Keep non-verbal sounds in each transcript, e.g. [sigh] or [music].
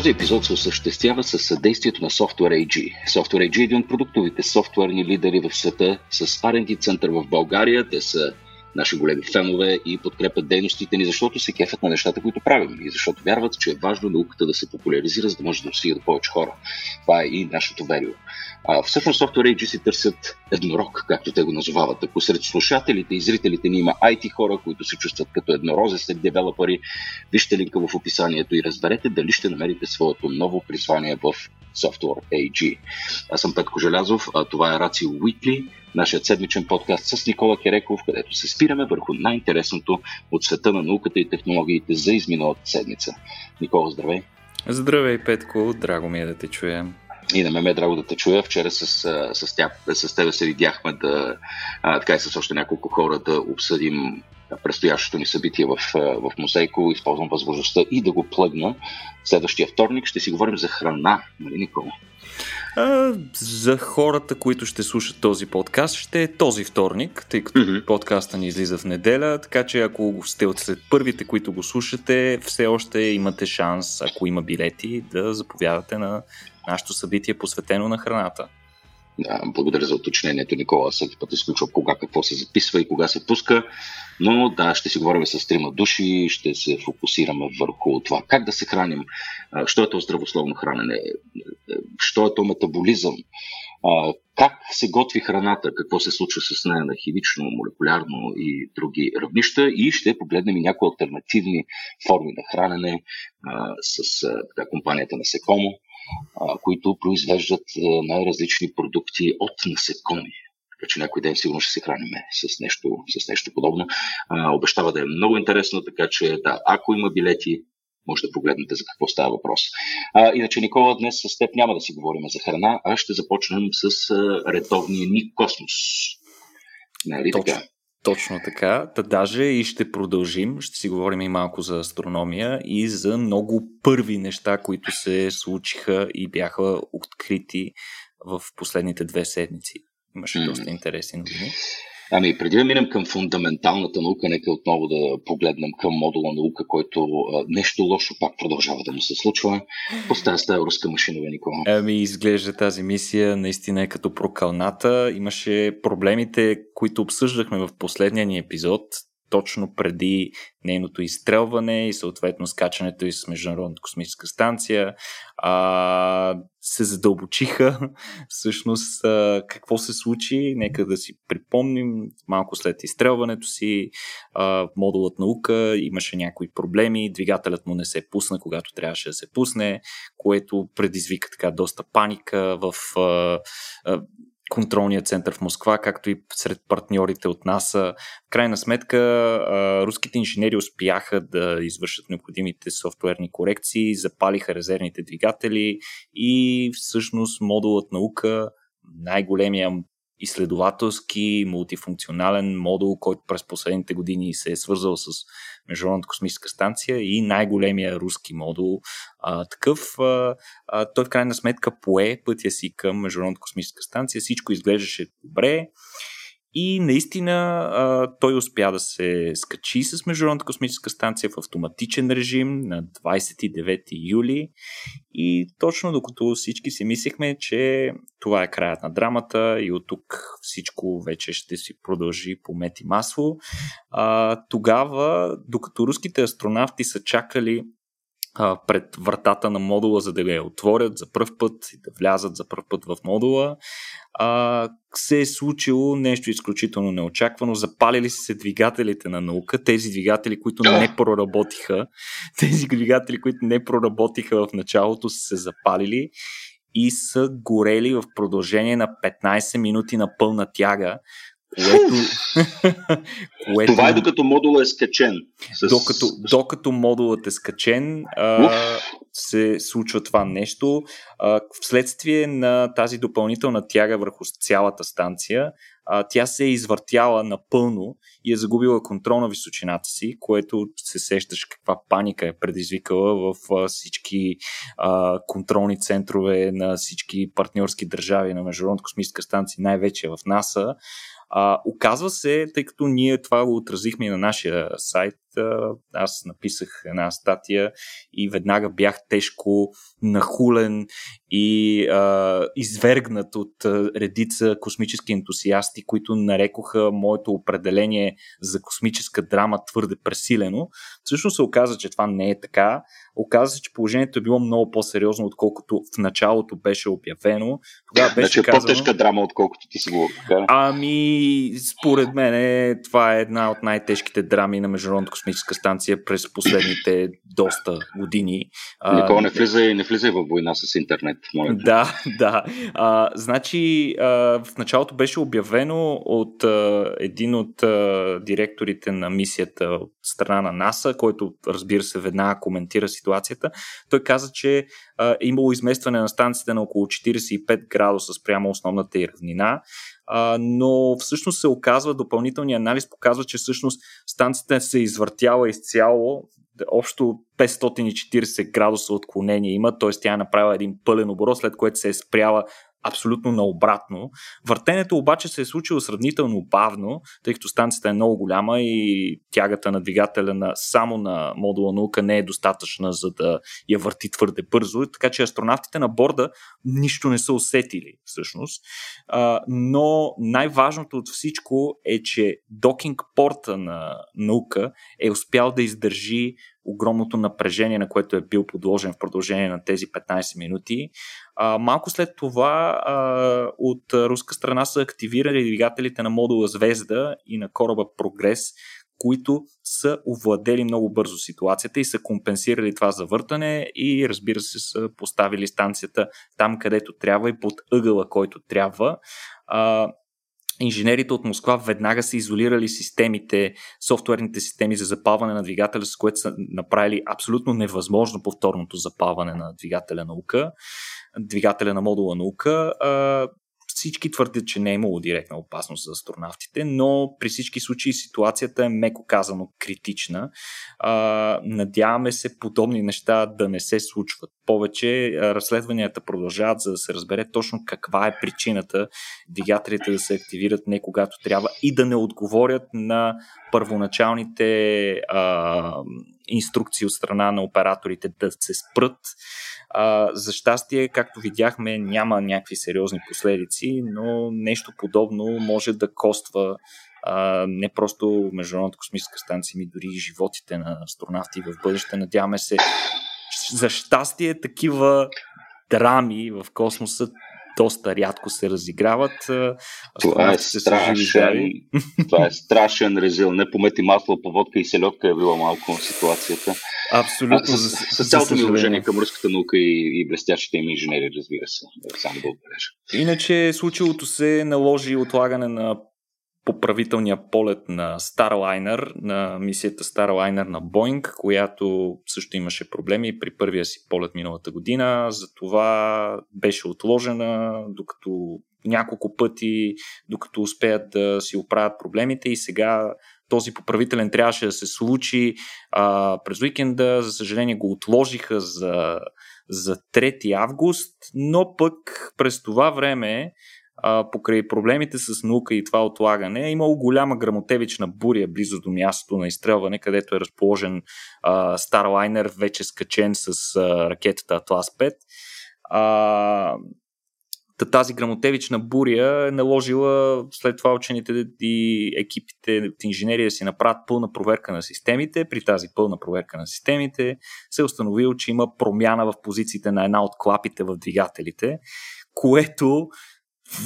Този епизод се осъществява със съдействието на Software AG. Software AG е един от продуктовите софтуерни лидери в света с R&D център в България. Те са наши големи фенове и подкрепят дейностите ни, защото се кефят на нещата, които правим и защото вярват, че е важно науката да се популяризира, за да може да достига до повече хора. Това е и нашето верио. А, всъщност Software AG си търсят еднорог, както те го назовават. Ако сред слушателите и зрителите ни има IT хора, които се чувстват като еднорозе сред девелопери, вижте линка в описанието и разберете дали ще намерите своето ново призвание в Software AG. Аз съм Петко Желязов, а това е Рацио Weekly, нашият седмичен подкаст с Никола Кереков, където се спираме върху най-интересното от света на науката и технологиите за изминалата седмица. Никола, здравей! Здравей, Петко! Драго ми е да те чуя. И на мен ме е драго да те чуя. Вчера с, с, тя, с тебе се видяхме да, а, така и с още няколко хора да обсъдим предстоящото ни събитие в, в Музейко. Използвам възможността и да го плъгна. Следващия вторник ще си говорим за храна, нали, Никола? А, за хората, които ще слушат този подкаст, ще е този вторник, тъй като mm-hmm. подкаста ни излиза в неделя, така че ако сте от след първите, които го слушате, все още имате шанс, ако има билети, да заповядате на нашето събитие, посветено на храната. Да, благодаря за уточнението, Никола. Всеки път изключва кога какво се записва и кога се пуска. Но да, ще си говорим с трима души, ще се фокусираме върху това как да се храним, що е то здравословно хранене, що е то метаболизъм, как се готви храната, какво се случва с нея на химично, молекулярно и други равнища и ще погледнем и някои альтернативни форми на хранене с така, компанията на Секомо които произвеждат най-различни продукти от насекоми. Така че някой ден сигурно ще се храним с нещо, с нещо подобно. А, обещава да е много интересно, така че да, ако има билети, може да погледнете за какво става въпрос. А, иначе, Никола, днес с теб няма да си говорим за храна, а ще започнем с а, редовния ни космос. Нали Точно. така? Точно така. Та даже и ще продължим. Ще си говорим и малко за астрономия и за много първи неща, които се случиха и бяха открити в последните две седмици. Имаше mm. доста интересни новини. Ами, преди да минем към фундаменталната наука, нека отново да погледнем към модула наука, който а, нещо лошо пак продължава да му се случва. Поставя с тази руска машина, Никола. Ами, изглежда тази мисия наистина е като прокалната. Имаше проблемите, които обсъждахме в последния ни епизод точно преди нейното изстрелване и съответно скачането и с Международната космическа станция, а, се задълбочиха [laughs] всъщност а, какво се случи. Нека да си припомним малко след изстрелването си. А, модулът наука имаше някои проблеми, двигателят му не се пусна, когато трябваше да се пусне, което предизвика така доста паника в а, а, контролния център в Москва, както и сред партньорите от НАСА. В крайна сметка, руските инженери успяха да извършат необходимите софтуерни корекции, запалиха резервните двигатели и всъщност модулът наука, най-големия изследователски, мултифункционален модул, който през последните години се е свързал с Международната космическа станция и най-големия руски модул. А, такъв, а, а, той в крайна сметка пое пътя си към Международната космическа станция. Всичко изглеждаше добре. И наистина а, той успя да се скачи с Международната космическа станция в автоматичен режим на 29 юли. И точно докато всички си мислехме, че това е краят на драмата и от тук всичко вече ще си продължи по мет и масло, а, тогава, докато руските астронавти са чакали а, пред вратата на модула, за да я отворят за първ път и да влязат за първ път в модула, а, се е случило нещо изключително неочаквано. Запалили се двигателите на наука, тези двигатели, които не проработиха, [laughs] тези двигатели, които не проработиха в началото, са се запалили и са горели в продължение на 15 минути на пълна тяга, което, [laughs] което... Това е докато модулът е скачен. С... Докато, докато модулът е скачен, а, се случва това нещо. А, вследствие на тази допълнителна тяга върху цялата станция, а, тя се е извъртяла напълно и е загубила контрол на височината си, което се сещаш каква паника е предизвикала в а, всички а, контролни центрове на всички партньорски държави на Международната космическа станция, най-вече в НАСА. Оказва се, тъй като ние това го отразихме и на нашия сайт, аз написах една статия и веднага бях тежко нахулен и а, извергнат от а, редица космически ентусиасти, които нарекоха моето определение за космическа драма твърде пресилено. Всъщност се оказа, че това не е така. Оказа се, че положението е било много по-сериозно, отколкото в началото беше обявено. Тогава беше значи казано... по-тежка драма, отколкото ти си го. Ами, според мен това е една от най-тежките драми на Международната космическа станция през последните доста години. Никога не влизай, не влизай в война с интернет. Моля. Да, да. А, значи, а, в началото беше обявено от а, един от а, директорите на мисията от страна на НАСА, който разбира се веднага коментира ситуацията. Той каза, че а, е имало изместване на станцията на около 45 градуса спрямо основната и равнина, но всъщност се оказва, допълнителният анализ показва, че всъщност станцията се извъртяла изцяло общо 540 градуса отклонение има, т.е. тя е направила един пълен оборот, след което се е спряла абсолютно наобратно. Въртенето обаче се е случило сравнително бавно, тъй като станцията е много голяма и тягата на двигателя на, само на модула наука не е достатъчна, за да я върти твърде бързо, така че астронавтите на борда нищо не са усетили всъщност. А, но най-важното от всичко е, че докинг порта на наука е успял да издържи огромното напрежение, на което е бил подложен в продължение на тези 15 минути. А, малко след това а, от руска страна са активирали двигателите на модула Звезда и на кораба Прогрес, които са овладели много бързо ситуацията и са компенсирали това завъртане и разбира се са поставили станцията там, където трябва и под ъгъла, който трябва. А, инженерите от Москва веднага са изолирали системите, софтуерните системи за запалване на двигателя, с което са направили абсолютно невъзможно повторното запалване на двигателя наука, двигателя на модула наука. Всички твърдят, че не е имало директна опасност за астронавтите, но при всички случаи ситуацията е меко казано критична. А, надяваме се подобни неща да не се случват повече. Разследванията продължават, за да се разбере точно каква е причината двигателите да се активират не когато трябва и да не отговорят на първоначалните а, инструкции от страна на операторите да се спрат а, за щастие, както видяхме, няма някакви сериозни последици, но нещо подобно може да коства а, не просто Международната космическа станция, ми дори и животите на астронавти в бъдеще. Надяваме се, за щастие, такива драми в космоса доста рядко се разиграват. Това е, страшен, това е страшен резил. Не помети масло по водка и селедка е била малко ситуацията. Абсолютно. А, с, с, с цялото ми уважение към руската наука и, и блестящите им инженери, разбира се. Само да отбележа. Иначе случилото се наложи отлагане на поправителния полет на Starliner, на мисията Starliner на Boeing, която също имаше проблеми при първия си полет миналата година. Затова беше отложена, докато няколко пъти, докато успеят да си оправят проблемите и сега този поправителен трябваше да се случи а, през уикенда. За съжаление го отложиха за, за 3 август, но пък през това време а, покрай проблемите с наука и това отлагане, е имало голяма грамотевична буря близо до мястото на изстрелване, където е разположен а, Starliner, вече скачен с а, ракетата Atlas 5. А, тази грамотевична буря е наложила след това учените и екипите от инженерия да си направят пълна проверка на системите. При тази пълна проверка на системите се е установило, че има промяна в позициите на една от клапите в двигателите, което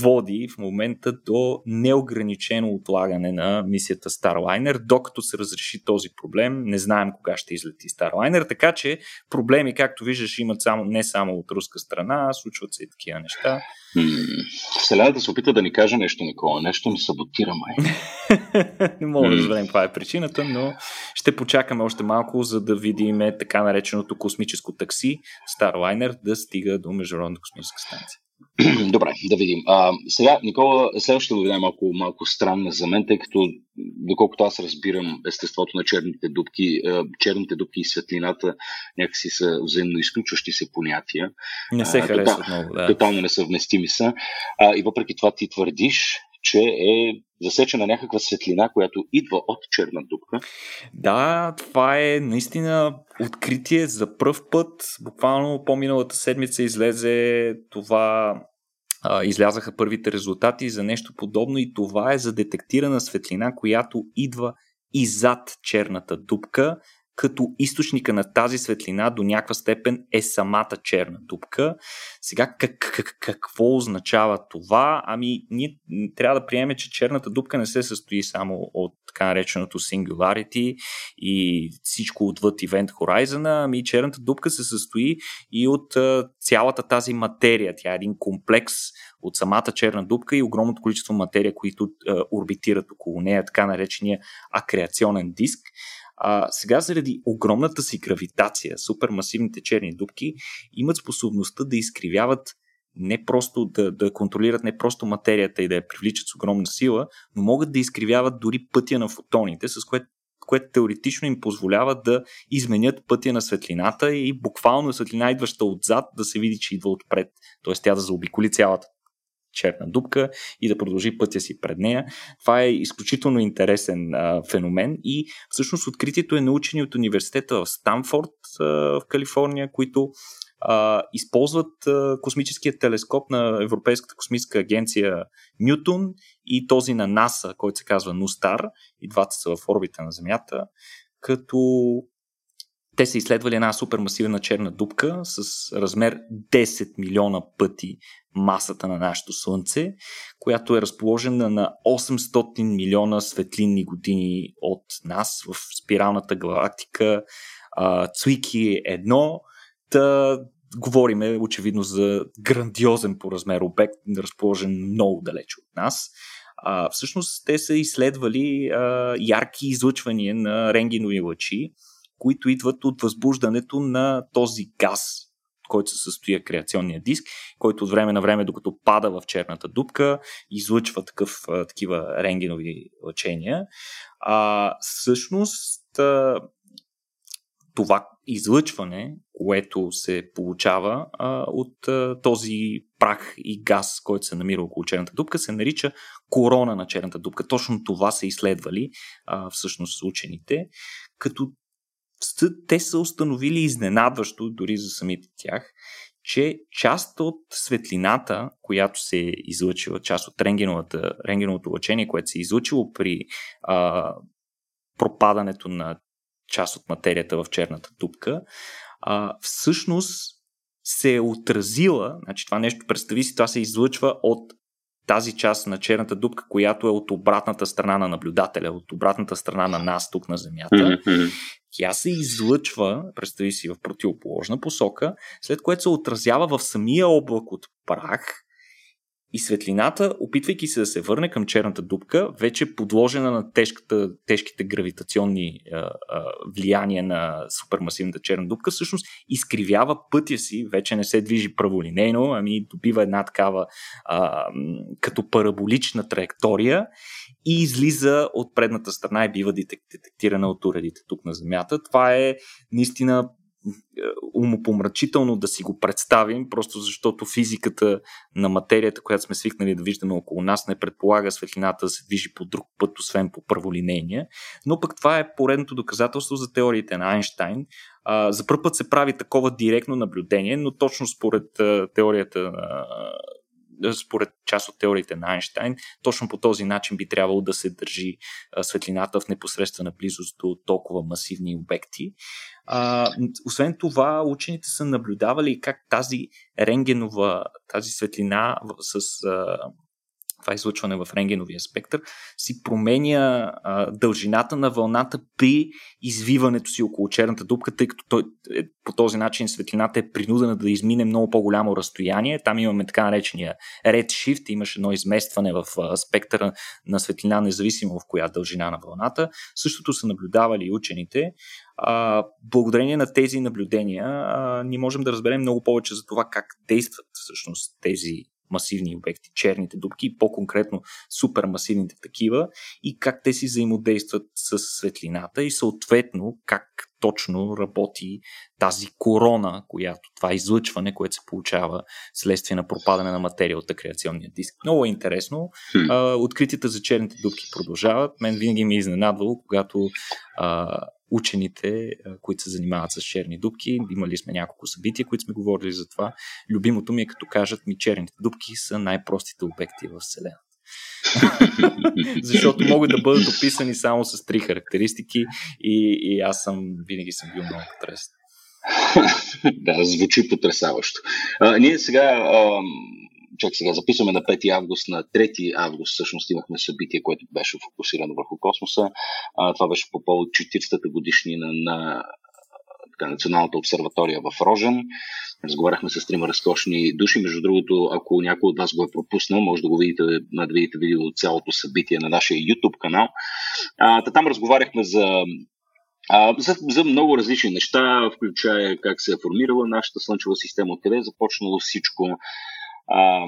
води в момента до неограничено отлагане на мисията Starliner, докато се разреши този проблем. Не знаем кога ще излети Starliner, така че проблеми, както виждаш, имат само, не само от руска страна, случват се и такива неща. Вселя да се опита да ни каже нещо, Никола. Нещо ни саботира, май. [laughs] не мога да разберем каква е причината, но ще почакаме още малко, за да видим така нареченото космическо такси Starliner да стига до Международната космическа станция. [clears throat] Добре, да видим. А, сега, Никола, следващата новина е малко, малко странна за мен, тъй като, доколкото аз разбирам естеството на черните дубки, черните дубки и светлината някакси са взаимно изключващи се понятия. Не се харесват много, да. Тотално несъвместими са. А, и въпреки това ти твърдиш, че е засечена някаква светлина, която идва от черна дупка. Да, това е наистина откритие за пръв път. Буквално по-миналата седмица излезе това излязаха първите резултати за нещо подобно и това е за детектирана светлина, която идва и зад черната дупка като източника на тази светлина до някаква степен е самата черна дупка. Сега как, как, какво означава това? Ами ние трябва да приемем, че черната дупка не се състои само от така нареченото Singularity и всичко отвъд Event Horizon, ами черната дупка се състои и от цялата тази материя. Тя е един комплекс от самата черна дупка и огромното количество материя, които орбитират около нея, така наречения акреационен диск. А, сега заради огромната си гравитация, супермасивните черни дубки имат способността да изкривяват не просто да, да контролират не просто материята и да я привличат с огромна сила, но могат да изкривяват дори пътя на фотоните, с което което теоретично им позволява да изменят пътя на светлината и буквално светлина, идваща отзад, да се види, че идва отпред. Т.е. тя да заобиколи цялата черна дупка и да продължи пътя си пред нея. Това е изключително интересен а, феномен и всъщност откритието е научени от университета в Станфорд а, в Калифорния, които а, използват а, космическия телескоп на Европейската космическа агенция Нютон и този на НАСА, който се казва Нустар, и двата са в орбита на Земята, като те са изследвали една супермасивна черна дупка с размер 10 милиона пъти масата на нашето Слънце, която е разположена на 800 милиона светлинни години от нас в спиралната галактика Цуики 1. Та говориме очевидно за грандиозен по размер обект, разположен много далече от нас. А, всъщност те са изследвали а, ярки излъчвания на рентгенови лъчи, които идват от възбуждането на този газ, който се състои креационния диск, който от време на време, докато пада в черната дупка, излъчва такъв, такива рентгенови лъчения. А, всъщност, това излъчване, което се получава а, от а, този прах и газ, който се намира около черната дупка, се нарича корона на черната дупка. Точно това са изследвали а, всъщност учените, като те са установили изненадващо, дори за самите тях, че част от светлината, която се е излъчила, част от рентгеновото лъчение, което се е излъчило при а, пропадането на част от материята в черната дупка, а, всъщност се е отразила, значи това нещо, представи си, това се излъчва от тази част на черната дупка, която е от обратната страна на наблюдателя, от обратната страна на нас тук на Земята. Тя се излъчва, представи си, в противоположна посока, след което се отразява в самия облак от прах и светлината, опитвайки се да се върне към черната дупка, вече подложена на тежката, тежките гравитационни а, а, влияния на супермасивната черна дупка, всъщност изкривява пътя си, вече не се движи праволинейно, ами добива една такава а, като параболична траектория и излиза от предната страна и бива детектирана от уредите тук на Земята. Това е наистина умопомрачително да си го представим, просто защото физиката на материята, която сме свикнали да виждаме около нас, не предполага светлината да се движи по друг път, освен по първолинейния. Но пък това е поредното доказателство за теориите на Айнштайн. за първ път се прави такова директно наблюдение, но точно според теорията на според част от теориите на Айнштайн, точно по този начин би трябвало да се държи светлината в непосредствена близост до толкова масивни обекти. А, освен това, учените са наблюдавали как тази рентгенова, тази светлина с това излъчване в рентгеновия спектър, си променя а, дължината на вълната при извиването си около черната дупка, тъй като той, е, по този начин светлината е принудена да измине много по-голямо разстояние. Там имаме така наречения redshift, имаше едно изместване в а, спектъра на светлина, независимо в коя дължина на вълната. Същото са наблюдавали учените. А, благодарение на тези наблюдения, а, ние можем да разберем много повече за това как действат всъщност тези масивни обекти, черните дубки, по-конкретно супермасивните такива и как те си взаимодействат с светлината и съответно как точно работи тази корона, която това излъчване, което се получава следствие на пропадане на материя от акреационния диск. Много е интересно. А, откритията за черните дубки продължават. Мен винаги ми е изненадвало, когато а, учените, които се занимават с черни дубки. Имали сме няколко събития, които сме говорили за това. Любимото ми е като кажат ми черните дубки са най-простите обекти в Вселената. [laughs] Защото могат да бъдат описани само с три характеристики и, и аз съм винаги съм бил много потресен. [laughs] да, звучи потрясаващо. А, ние сега, а, чак сега, записваме на 5 август, на 3 август всъщност имахме събитие, което беше фокусирано върху космоса. А, това беше по повод 40-та годишнина на така, Националната обсерватория в Рожен. Разговаряхме с трима разкошни души. Между другото, ако някой от вас го е пропуснал, може да го видите, да видите видео от цялото събитие на нашия YouTube канал. А, там разговаряхме за за, за много различни неща, включая как се е формирала нашата Слънчева система, откъде е започнало всичко, а,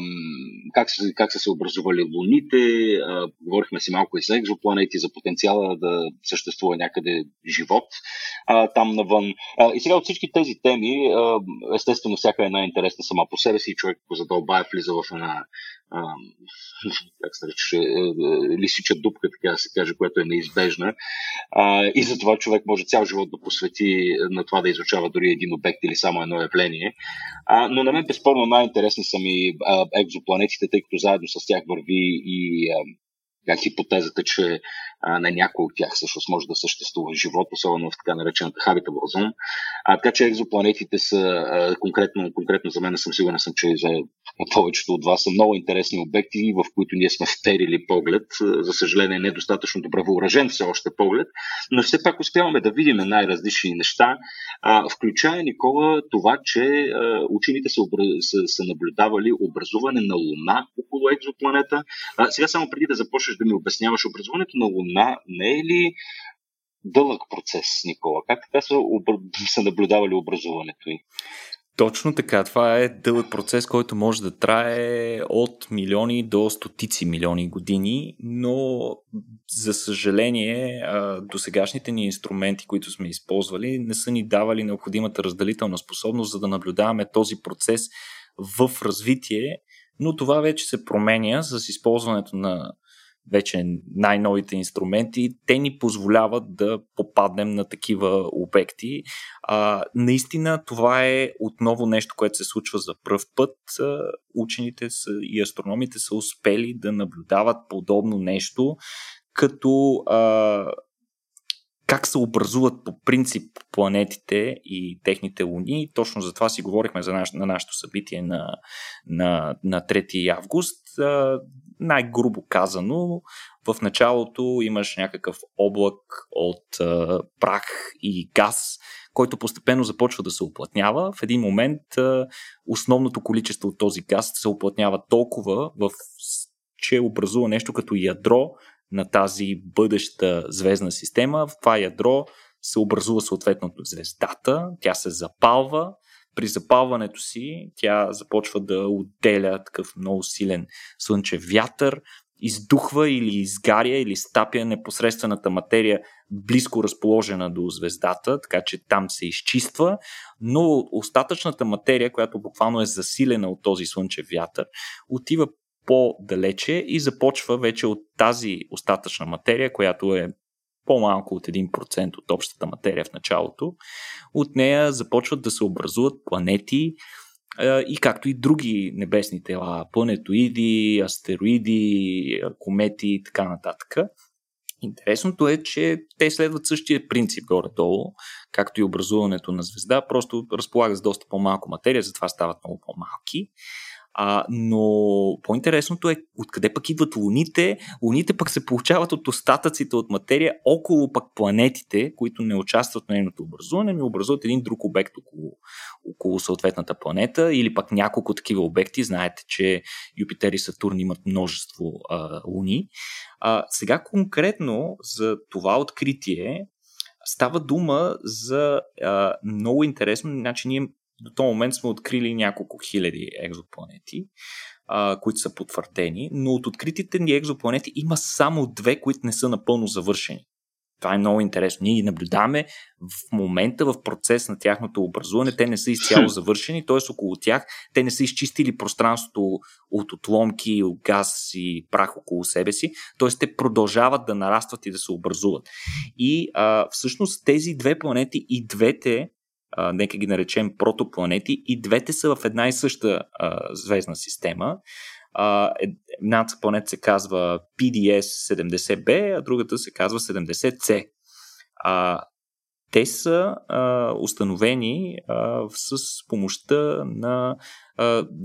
как, са, как са се образували луните, а, говорихме си малко и за екзопланети, за потенциала да съществува някъде живот а, там навън. А, и сега от всички тези теми, а, естествено всяка една е интересна сама по себе си, човек по задълбая влиза в една [laughs] как се наричаше, е, е, лисича дупка, така да се каже, която е неизбежна. А, и затова човек може цял живот да посвети на това да изучава дори един обект или само едно явление. Но на мен безспорно най-интересни са ми екзопланетите, тъй като заедно с тях върви и как хипотезата, че а, на някой от тях всъщност може да съществува живот, особено в така наречената habitable zone. А, така че екзопланетите са а, конкретно, конкретно за мен съм сигурен съм, че за повечето от вас са много интересни обекти, в които ние сме втерили поглед. За съжаление, недостатъчно добре въоръжен все още поглед, но все пак успяваме да видим най-различни неща, а, включая, Никола, това, че а, учените са, обра... са, са наблюдавали образуване на Луна около екзопланета. А, сега само преди да започнеш да ми обясняваш образуването на Луна, не е ли дълъг процес, Никола? Как така са, обр... [laughs] са наблюдавали образуването й? Точно така. Това е дълъг процес, който може да трае от милиони до стотици милиони години, но за съжаление до сегашните ни инструменти, които сме използвали, не са ни давали необходимата разделителна способност, за да наблюдаваме този процес в развитие, но това вече се променя с използването на вече най-новите инструменти, те ни позволяват да попаднем на такива обекти. А, наистина това е отново нещо, което се случва за пръв път. Учените са, и астрономите са успели да наблюдават подобно нещо, като а, как се образуват по принцип планетите и техните луни. Точно за това си говорихме за наш, на нашето събитие на, на, на 3 август. Най-грубо казано, в началото имаш някакъв облак от а, прах и газ, който постепенно започва да се оплътнява. В един момент а, основното количество от този газ се оплътнява толкова, в, че образува нещо като ядро на тази бъдеща звездна система. В това ядро се образува съответно звездата, тя се запалва. При запалването си тя започва да отделя такъв много силен слънчев вятър, издухва или изгаря или стапя непосредствената материя близко разположена до звездата, така че там се изчиства, но остатъчната материя, която буквално е засилена от този слънчев вятър, отива по-далече и започва вече от тази остатъчна материя, която е по-малко от 1% от общата материя в началото. От нея започват да се образуват планети и както и други небесни тела, планетоиди, астероиди, комети и така нататък. Интересното е, че те следват същия принцип горе-долу, както и образуването на звезда, просто разполагат с доста по-малко материя, затова стават много по-малки. А, но по-интересното е откъде пък идват луните. Луните пък се получават от остатъците от материя около пък планетите, които не участват в нейното образуване, ми образуват един друг обект около, около съответната планета или пък няколко такива обекти. Знаете, че Юпитер и Сатурн имат множество а, луни. А, сега конкретно за това откритие става дума за а, много интересно. Значи ние до този момент сме открили няколко хиляди екзопланети, а, които са потвърдени, но от откритите ни екзопланети има само две, които не са напълно завършени. Това е много интересно. Ние ги наблюдаваме в момента в процес на тяхното образуване. Те не са изцяло [laughs] завършени, т.е. около тях те не са изчистили пространството от отломки, от газ и прах около себе си, т.е. те продължават да нарастват и да се образуват. И а, всъщност тези две планети и двете нека ги наречем протопланети, и двете са в една и съща а, звездна система. А, едната планета се казва PDS-70b, а другата се казва 70C. А, те са а, установени а, с помощта на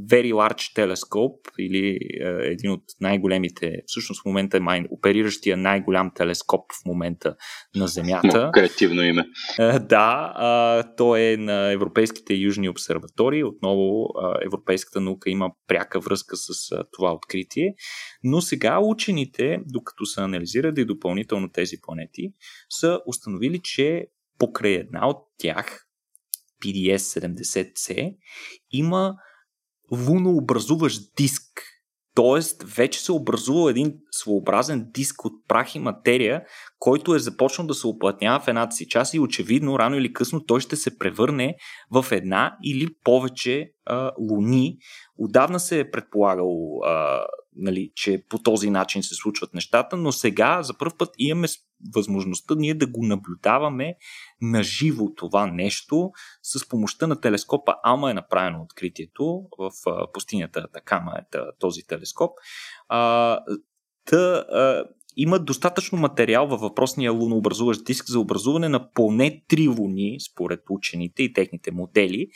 Very Large Telescope или един от най-големите, всъщност в момента е май, опериращия най-голям телескоп в момента на Земята. Креативно име. Да, то е на Европейските южни обсерватории. Отново европейската наука има пряка връзка с това откритие. Но сега учените, докато са анализирали допълнително тези планети, са установили, че покрай една от тях, PDS-70C, има лунообразуващ диск. Тоест, вече се образува един своеобразен диск от прах и материя, който е започнал да се оплътнява в едната си част и очевидно, рано или късно, той ще се превърне в една или повече а, луни. Отдавна се е предполагало а, нали, че по този начин се случват нещата, но сега за първ път имаме възможността ние да го наблюдаваме на живо това нещо. С помощта на телескопа Алма е направено откритието в пустинята Такама е този телескоп. А, та, а, има достатъчно материал във въпросния лунообразуващ диск за образуване на поне три луни, според учените и техните модели,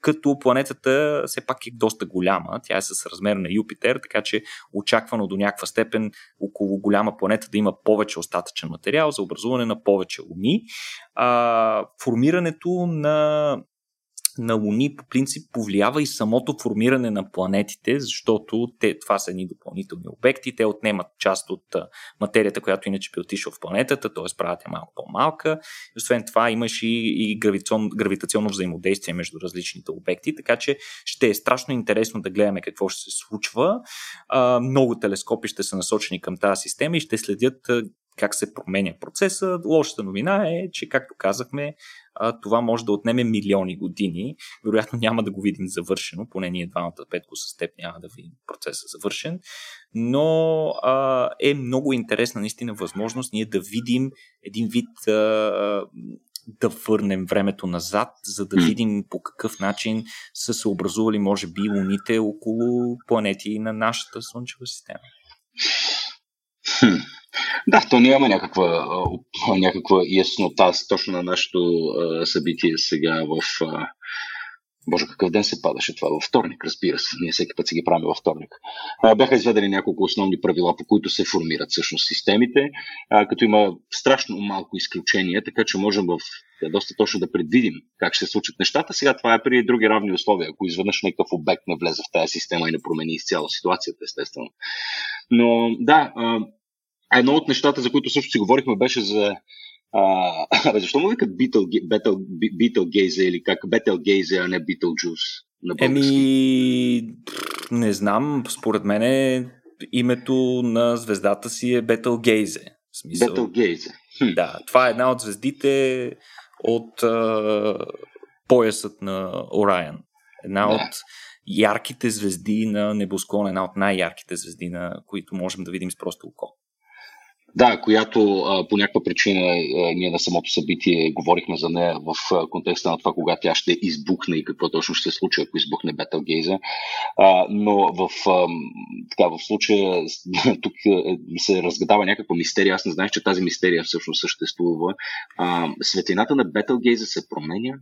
като планетата все пак е доста голяма. Тя е с размер на Юпитер, така че очаквано до някаква степен около голяма планета да има повече остатъчен материал за образуване на повече луни. А, формирането на на Луни по принцип повлиява и самото формиране на планетите, защото те, това са едни допълнителни обекти, те отнемат част от материята, която иначе би отишла в планетата, т.е. правят я малко по-малка. И освен това имаш и, и гравитационно, гравитационно взаимодействие между различните обекти, така че ще е страшно интересно да гледаме какво ще се случва. А, много телескопи ще са насочени към тази система и ще следят как се променя процеса. Лошата новина е, че, както казахме, това може да отнеме милиони години. Вероятно няма да го видим завършено, поне ние двамата петко с теб няма да видим процеса завършен, но а, е много интересна наистина възможност ние да видим един вид а, да върнем времето назад, за да видим по какъв начин са се образували, може би, луните около планети на нашата Слънчева система. Да, то няма някаква, някаква яснота точно на нашето събитие сега в... Боже, какъв ден се падаше това? Във вторник, разбира се. Ние всеки път си ги правим във вторник. Бяха изведени няколко основни правила, по които се формират всъщност системите, като има страшно малко изключения, така че можем в доста точно да предвидим как ще се случат нещата. Сега това е при други равни условия. Ако изведнъж някакъв обект не влезе в тази система и не промени изцяло ситуацията, естествено. Но да, а едно от нещата, за които също си говорихме, беше за а, [laughs] защо му викат Битъл, Гейзе или как Бетел Гейзе, а не Битъл Джус? Еми, не знам. Според мен името на звездата си е Бетел Гейзе. Бетел Гейзе. Да, това е една от звездите от а, поясът на Орайан. Една да. от ярките звезди на небосклон, една от най-ярките звезди, на които можем да видим с просто око. Да, която а, по някаква причина а, ние на самото събитие говорихме за нея в а, контекста на това, кога тя ще избухне и какво точно ще се случи, ако избухне Бетелгейза. А, но в, а, така, в случая [laughs] тук се разгадава някаква мистерия. Аз не знаех, че тази мистерия всъщност съществува. А, светлината на Бетелгейза се променя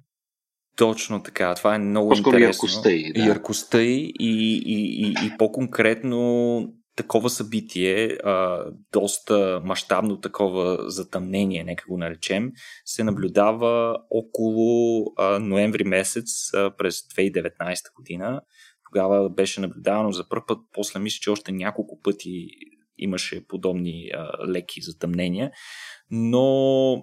точно така. Това е много По-скоро интересно. Яркостта и, да. яркостта и, и, и, и, и по-конкретно такова събитие, а, доста мащабно такова затъмнение, нека го наречем, се наблюдава около а, ноември месец а, през 2019 година. Тогава беше наблюдавано за първ път, после мисля, че още няколко пъти имаше подобни а, леки затъмнения, но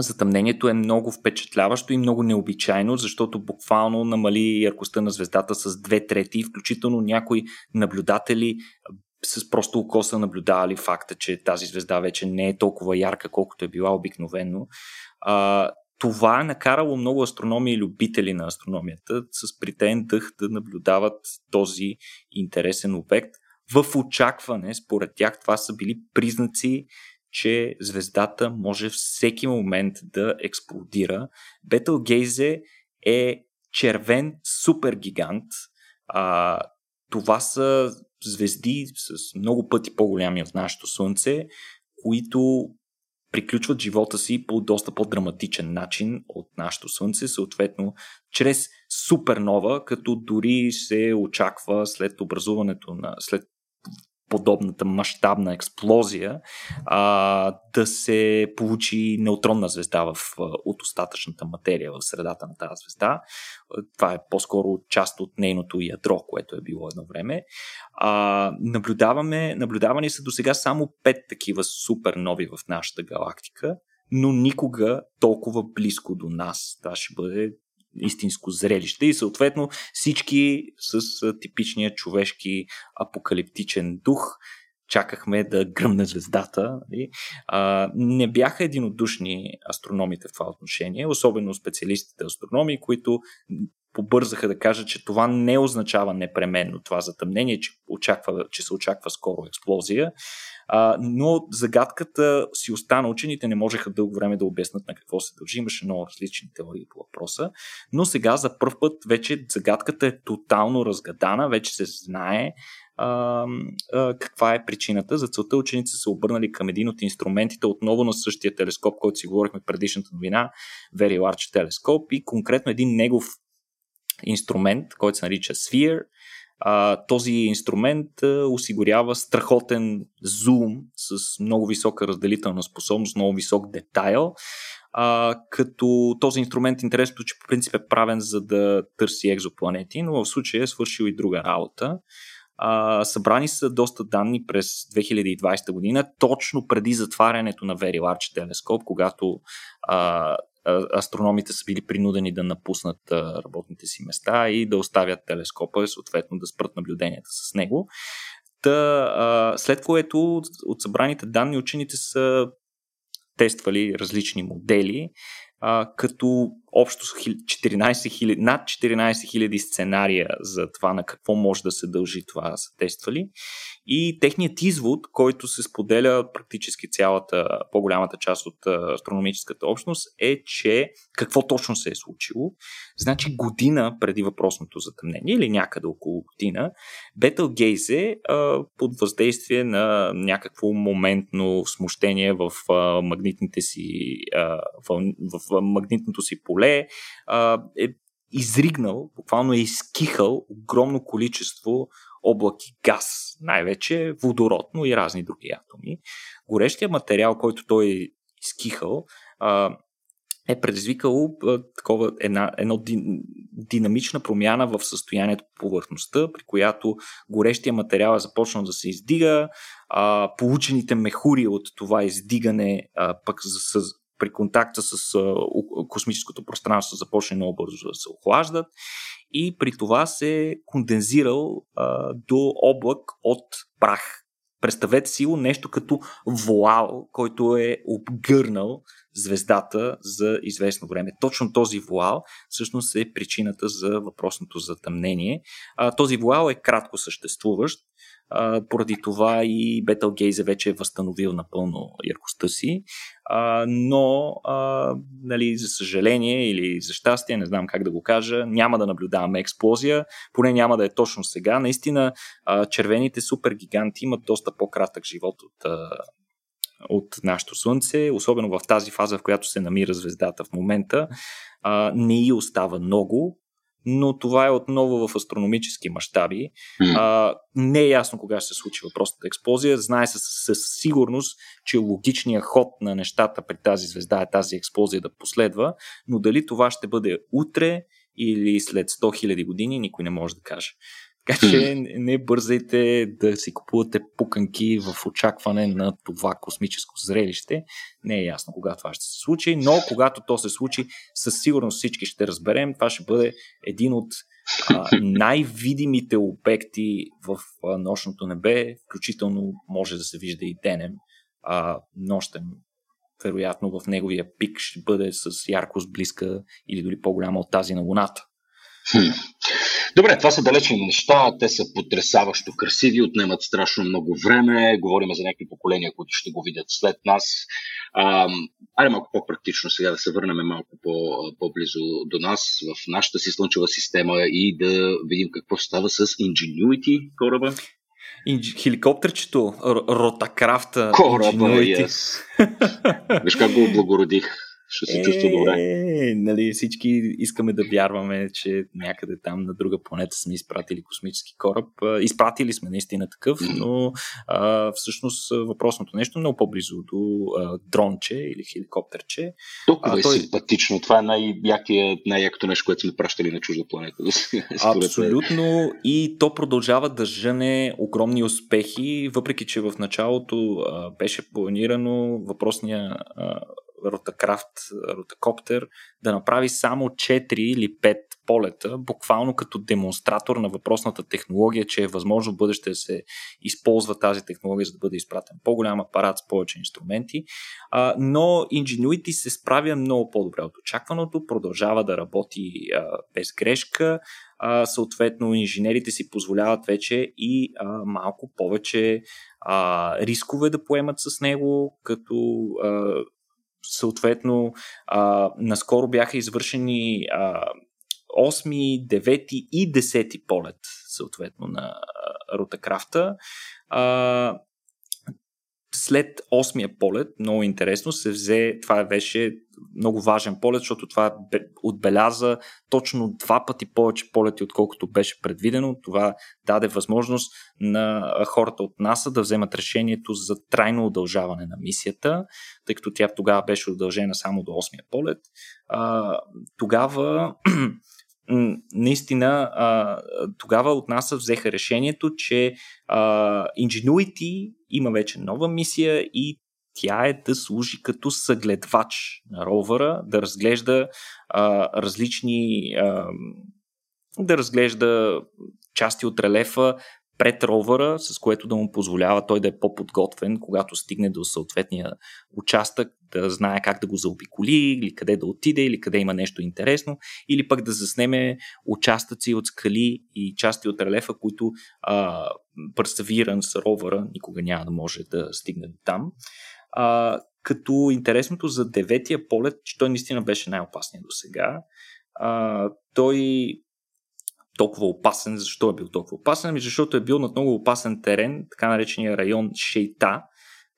Затъмнението е много впечатляващо и много необичайно, защото буквално намали яркостта на звездата с две трети, включително някои наблюдатели с просто око са наблюдавали факта, че тази звезда вече не е толкова ярка, колкото е била обикновено. А, това е накарало много астрономи и любители на астрономията с притен дъх да наблюдават този интересен обект. В очакване, според тях, това са били признаци, че звездата може всеки момент да експлодира. Бетългейзе е червен супергигант. А, това са звезди с много пъти по-голями от нашето Слънце, които приключват живота си по доста по-драматичен начин от нашето Слънце, съответно чрез супернова, като дори се очаква след образуването на, след подобната мащабна експлозия, а, да се получи неутронна звезда в, от остатъчната материя в средата на тази звезда. Това е по-скоро част от нейното ядро, което е било едно време. А, наблюдаваме, наблюдавани са до сега само пет такива супернови в нашата галактика, но никога толкова близко до нас. Това ще бъде истинско зрелище и съответно всички с типичния човешки апокалиптичен дух чакахме да гръмне звездата. Не бяха единодушни астрономите в това отношение, особено специалистите астрономи, които побързаха да кажат, че това не означава непременно това затъмнение, че, очаква, че се очаква скоро експлозия, а, но загадката си остана. Учените не можеха дълго време да обяснат на какво се дължи. Имаше много различни теории по въпроса. Но сега за първ път вече загадката е тотално разгадана. Вече се знае а, а, каква е причината. За целта ученици са обърнали към един от инструментите, отново на същия телескоп, който си говорихме в предишната новина, Very Large Telescope и конкретно един негов инструмент, който се нарича Sphere, а, този инструмент а, осигурява страхотен зум с много висока разделителна способност, много висок детайл. А, като този инструмент интересното, че по принцип е правен за да търси екзопланети, но в случая е свършил и друга работа. А, събрани са доста данни през 2020 година, точно преди затварянето на Very Large Telescope, когато а, астрономите са били принудени да напуснат работните си места и да оставят телескопа и съответно да спрат наблюденията с него. Та, след което от събраните данни учените са тествали различни модели като общо 14 000, над 14 000 сценария за това на какво може да се дължи това са тествали. И техният извод, който се споделя практически цялата, по-голямата част от астрономическата общност, е, че какво точно се е случило. Значи година преди въпросното затъмнение или някъде около година, Бетългейзе под въздействие на някакво моментно смущение в магнитните си в, в магнитното си поле е изригнал, буквално е изкихал огромно количество облаки газ, най-вече водород, но и разни други атоми. Горещия материал, който той е изкихал, е предизвикало такова една, едно динамична промяна в състоянието по повърхността, при която горещия материал е започнал да се издига, а, получените мехури от това издигане а, пък с, при контакта с космическото пространство започне много бързо да се охлаждат и при това се кондензирал а, до облак от прах. Представете си нещо като вуал, който е обгърнал звездата за известно време. Точно този вуал всъщност е причината за въпросното затъмнение. А, този вуал е кратко съществуващ, а, поради това и Бетългейзе вече е възстановил напълно яркостта си, а, но а, нали, за съжаление или за щастие, не знам как да го кажа, няма да наблюдаваме експлозия, поне няма да е точно сега. Наистина а, червените супергиганти имат доста по-кратък живот от а, от нашето Слънце, особено в тази фаза, в която се намира звездата в момента, а, не и остава много, но това е отново в астрономически мащаби. А, не е ясно кога ще се случи въпросната експлозия. Знае се със сигурност, че логичният ход на нещата при тази звезда е тази експлозия да последва, но дали това ще бъде утре или след 100 000 години, никой не може да каже. Така че не бързайте да си купувате пуканки в очакване на това космическо зрелище. Не е ясно кога това ще се случи, но когато то се случи, със сигурност всички ще разберем. Това ще бъде един от а, [laughs] най-видимите обекти в а, нощното небе, включително може да се вижда и денем, а, нощем, вероятно в неговия пик ще бъде с яркост близка или дори по-голяма от тази на Луната. Добре, това са далечни неща, те са потрясаващо красиви, отнемат страшно много време, говорим за някакви поколения, които ще го видят след нас. А, айде малко по-практично сега да се върнем малко по, близо до нас, в нашата си слънчева система и да видим какво става с Ingenuity кораба. Хеликоптерчето, ротакрафта. Кораба, yes. Виж как го облагородих ще се чувства добре. Е, нали, всички искаме да вярваме, че някъде там на друга планета сме изпратили космически кораб. Изпратили сме наистина такъв, но а, всъщност въпросното нещо е много по-близо до а, дронче или хеликоптерче. Толкова е той... симпатично. Това е най-якия, най-якото нещо, което сме пращали на чужда планета. [laughs] Абсолютно. И то продължава да жъне огромни успехи, въпреки че в началото а, беше планирано въпросния а, ротакрафт, ротакоптер, да направи само 4 или 5 полета, буквално като демонстратор на въпросната технология, че е възможно в бъдеще да се използва тази технология, за да бъде изпратен по-голям апарат с повече инструменти. Но Ingenuity се справя много по-добре от очакваното, продължава да работи без грешка, съответно инженерите си позволяват вече и малко повече рискове да поемат с него, като съответно, а, наскоро бяха извършени а, 8, 9 и 10 полет, съответно, на Ротакрафта. А, след осмия полет, много интересно, се взе, това беше много важен полет, защото това отбеляза точно два пъти повече полети, отколкото беше предвидено. Това даде възможност на хората от НАСА да вземат решението за трайно удължаване на мисията, тъй като тя тогава беше удължена само до 8-я полет. А, тогава [clears throat] наистина тогава от НАСА взеха решението, че Ingenuity има вече нова мисия и тя е да служи като съгледвач на ровъра, да разглежда а, различни. А, да разглежда части от релефа пред ровъра, с което да му позволява той да е по-подготвен, когато стигне до съответния участък, да знае как да го заобиколи, или къде да отиде, или къде има нещо интересно, или пък да заснеме участъци от скали и части от релефа, които а, с ровъра никога няма да може да стигне до там. А, като интересното за деветия полет, че той наистина беше най-опасният до сега. Той толкова опасен. Защо е бил толкова опасен? Ами защото е бил на много опасен терен, така наречения район Шейта,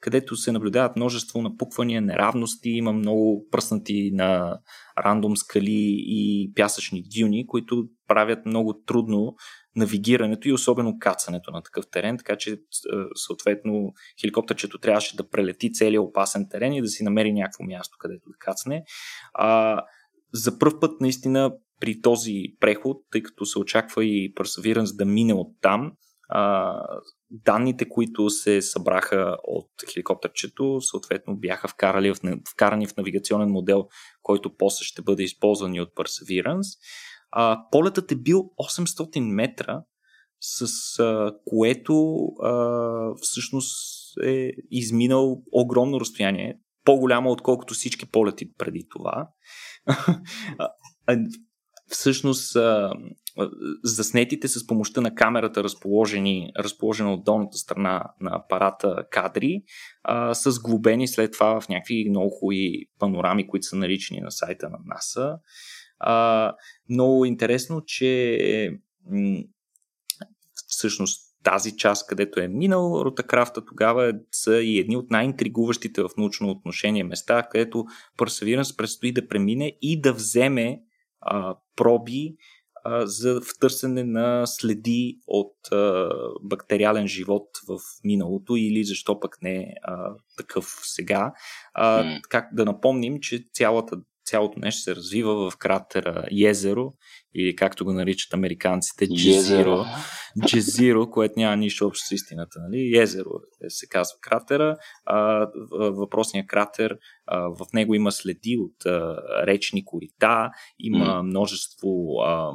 където се наблюдават множество напуквания, неравности, има много пръснати на рандом скали и пясъчни дюни, които правят много трудно навигирането и особено кацането на такъв терен, така че съответно хеликоптерчето трябваше да прелети целият опасен терен и да си намери някакво място, където да кацне. А, за първ път наистина при този преход, тъй като се очаква и Perseverance да мине от там, данните, които се събраха от хеликоптерчето, съответно бяха вкарали в, вкарани в навигационен модел, който после ще бъде използван и от Perseverance. А, полетът е бил 800 метра, с а, което а, всъщност е изминал огромно разстояние, по-голямо отколкото всички полети преди това [laughs] всъщност заснетите с помощта на камерата, разположени, разположена от долната страна на апарата кадри, са сглобени след това в някакви много хубави панорами, които са наричани на сайта на НАСА. А, много интересно, че всъщност тази част, където е минал Ротакрафта, тогава са и едни от най-интригуващите в научно отношение места, където Perseverance предстои да премине и да вземе а, проби а, за втърсене на следи от а, бактериален живот в миналото или защо пък не а, такъв сега. А, как да напомним, че цялата цялото нещо се развива в кратера Езеро или както го наричат американците Джезиро, Джезиро, което няма нищо общо с истината. Нали? Езеро е, се казва кратера. А, въпросният кратер, а, в него има следи от а, речни корита, има множество а,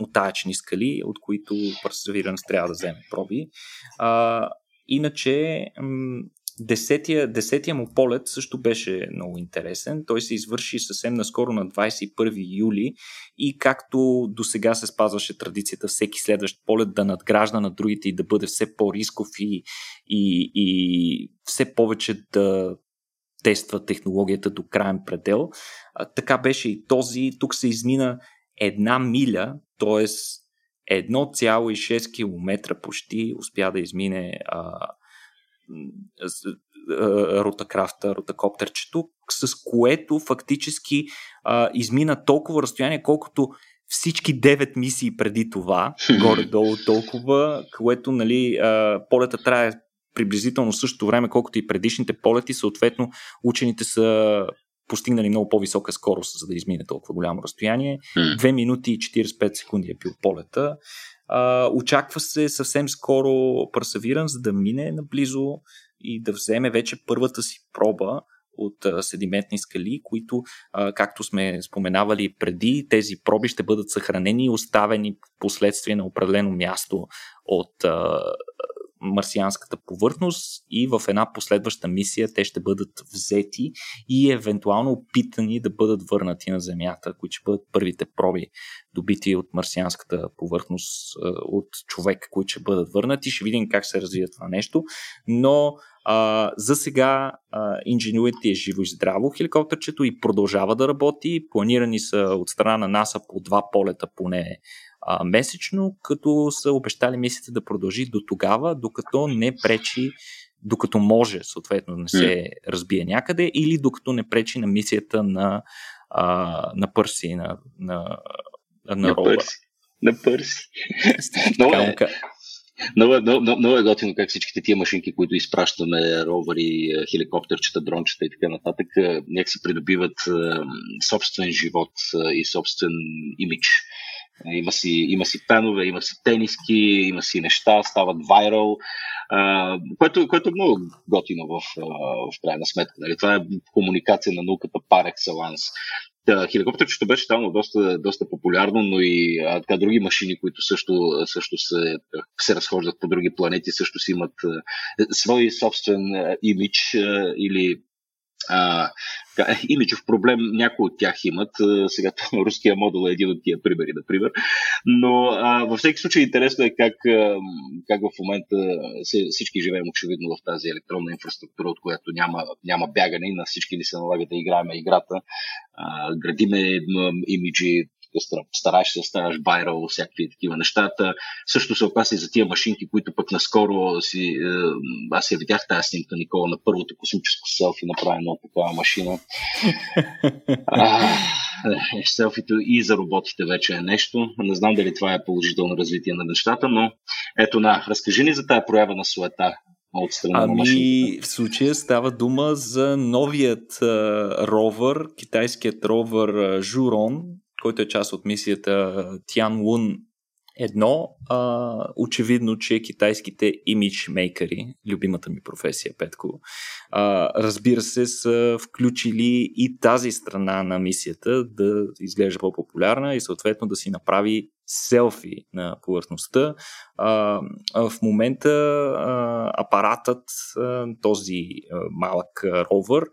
отаячни скали, от които Perseverance трябва да вземе проби. А, иначе, м- Десетия, десетия му полет също беше много интересен. Той се извърши съвсем наскоро на 21 юли и както до сега се спазваше традицията всеки следващ полет да надгражда на другите и да бъде все по-рисков и, и, и все повече да тества технологията до крайен предел. А, така беше и този. Тук се измина една миля, т.е. 1,6 км почти успя да измине а, ротакрафта, ротакоптерчето, с което фактически а, измина толкова разстояние, колкото всички 9 мисии преди това, горе-долу толкова, което нали, а, полета трае приблизително същото време, колкото и предишните полети, съответно учените са постигнали много по-висока скорост, за да измине толкова голямо разстояние. 2 минути и 45 секунди е бил полета. Очаква се съвсем скоро Perseverance да мине наблизо и да вземе вече първата си проба от седиментни скали, които, както сме споменавали преди, тези проби ще бъдат съхранени и оставени последствие на определено място от марсианската повърхност и в една последваща мисия те ще бъдат взети и евентуално опитани да бъдат върнати на Земята, които ще бъдат първите проби добити от марсианската повърхност от човек, които ще бъдат върнати. Ще видим как се развие това нещо, но а, за сега а, Ingenuity е живо и здраво хеликоптерчето и продължава да работи. Планирани са от страна на НАСА по два полета поне а, месечно, като са обещали мисията да продължи до тогава, докато не пречи, докато може, съответно, не се разбие някъде, или докато не пречи на мисията на, а, на Пърси, на, на, на, на Пърси. На Пърси. много, е, много, много, много е готино как всичките тия машинки, които изпращаме, ровари, хеликоптерчета, дрончета и така нататък, някак се придобиват собствен живот и собствен имидж има си, има си пенове, има си тениски, има си неща, стават вайрал, което, което е много готино в, в крайна сметка. Нали? Това е комуникация на науката par excellence. Да, хеликоптерчето беше станало доста, доста популярно, но и а, така, други машини, които също, също се, се разхождат по други планети, също си имат а, свой собствен а, имидж а, или а, имиджов проблем някои от тях имат. Сега [laughs] руския модул е един от тия примери, например. Но а, във всеки случай интересно е как, как в момента всички живеем очевидно в тази електронна инфраструктура, от която няма, няма бягане и на всички ни се налага да играем играта. А, градиме имиджи, стараеш се да ставаш байрал, всякакви такива нещата. Също се опаси за тия машинки, които пък наскоро си, е, аз я видях тази снимка, Никола, на първото космическо селфи, направено от такава машина. [laughs] а, е, селфито и за роботите вече е нещо. Не знам дали това е положително развитие на нещата, но ето на, разкажи ни за тази проява на суета от страна ами, на машинката. в случая става дума за новият uh, ровър, китайският ровър Журон, който е част от мисията Тян Лун едно, а, очевидно, че китайските имиджмейкъри, любимата ми професия, Петко, а, разбира се, са включили и тази страна на мисията да изглежда по-популярна и съответно да си направи селфи на повърхността. А, в момента а, апаратът, а, този малък ровър,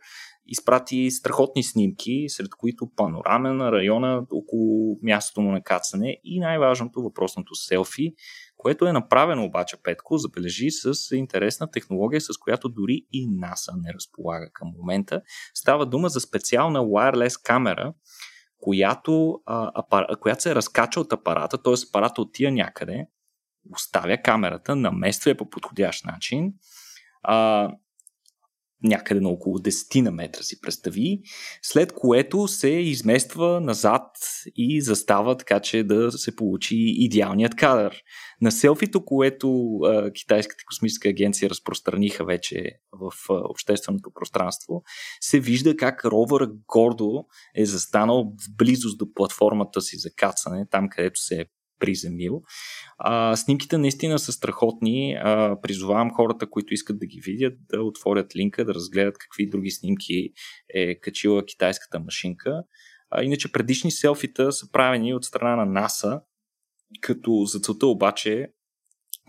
изпрати страхотни снимки, сред които панорамен на района около мястото му на кацане и най-важното въпросното селфи, което е направено обаче Петко, забележи с интересна технология, с която дори и НАСА не разполага към момента. Става дума за специална wireless камера, която, а, апар... която се разкача от апарата, т.е. апарата отива някъде, оставя камерата, намества я по подходящ начин, а, някъде на около 10 на метра си представи, след което се измества назад и застава така, че да се получи идеалният кадър. На селфито, което а, Китайската космическа агенция разпространиха вече в а, общественото пространство, се вижда как ровър гордо е застанал в близост до платформата си за кацане, там където се е приземил. А, снимките наистина са страхотни. А, призовавам хората, които искат да ги видят, да отворят линка, да разгледат какви други снимки е качила китайската машинка. А, иначе предишни селфита са правени от страна на НАСА като за целта обаче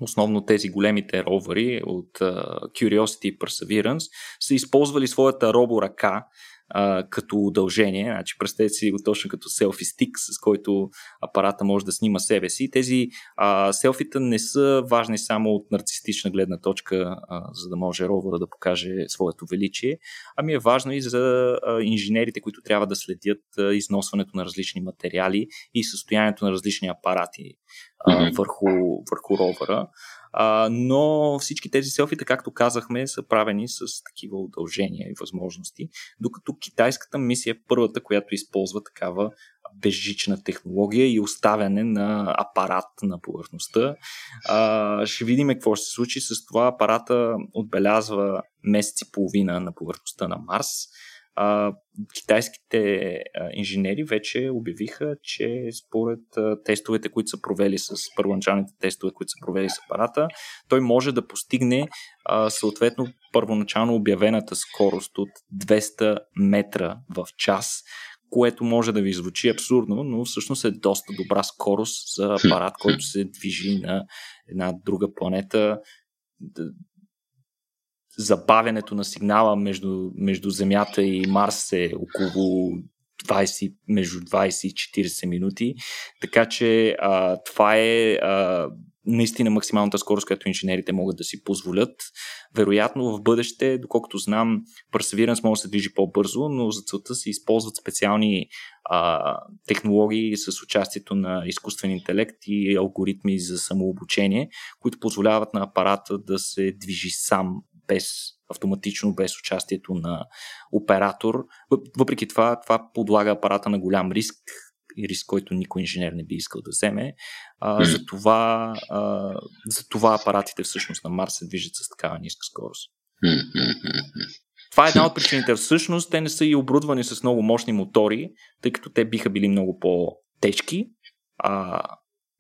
основно тези големите ровъри от uh, Curiosity и Perseverance са използвали своята роборъка а, като удължение. Значи, представете си го точно като селфи стик, с който апарата може да снима себе си. Тези а, селфита не са важни само от нарцистична гледна точка, а, за да може ровъра да покаже своето величие, ами е важно и за а, инженерите, които трябва да следят а, износването на различни материали и състоянието на различни апарати а, върху, върху ровъра. А, но всички тези селфита, както казахме, са правени с такива удължения и възможности, докато китайската мисия е първата, която използва такава безжична технология и оставяне на апарат на повърхността. А, ще видим какво ще се случи с това. Апарата отбелязва месец и половина на повърхността на Марс а, китайските а, инженери вече обявиха, че според а, тестовете, които са провели с първоначалните тестове, които са провели с апарата, той може да постигне а, съответно първоначално обявената скорост от 200 метра в час, което може да ви звучи абсурдно, но всъщност е доста добра скорост за апарат, [laughs] който се движи на една друга планета забавянето на сигнала между, между Земята и Марс е около 20, между 20 и 40 минути. Така че а, това е а, наистина максималната скорост, която инженерите могат да си позволят. Вероятно в бъдеще, доколкото знам, Perseverance може да се движи по-бързо, но за целта се използват специални а, технологии с участието на изкуствен интелект и алгоритми за самообучение, които позволяват на апарата да се движи сам без автоматично, без участието на оператор. Въпреки това, това подлага апарата на голям риск и риск, който никой инженер не би искал да вземе. А, за, това, а, за това апаратите всъщност на Марс се движат с такава ниска скорост. Това е една от причините. Всъщност те не са и оборудвани с много мощни мотори, тъй като те биха били много по-тежки. А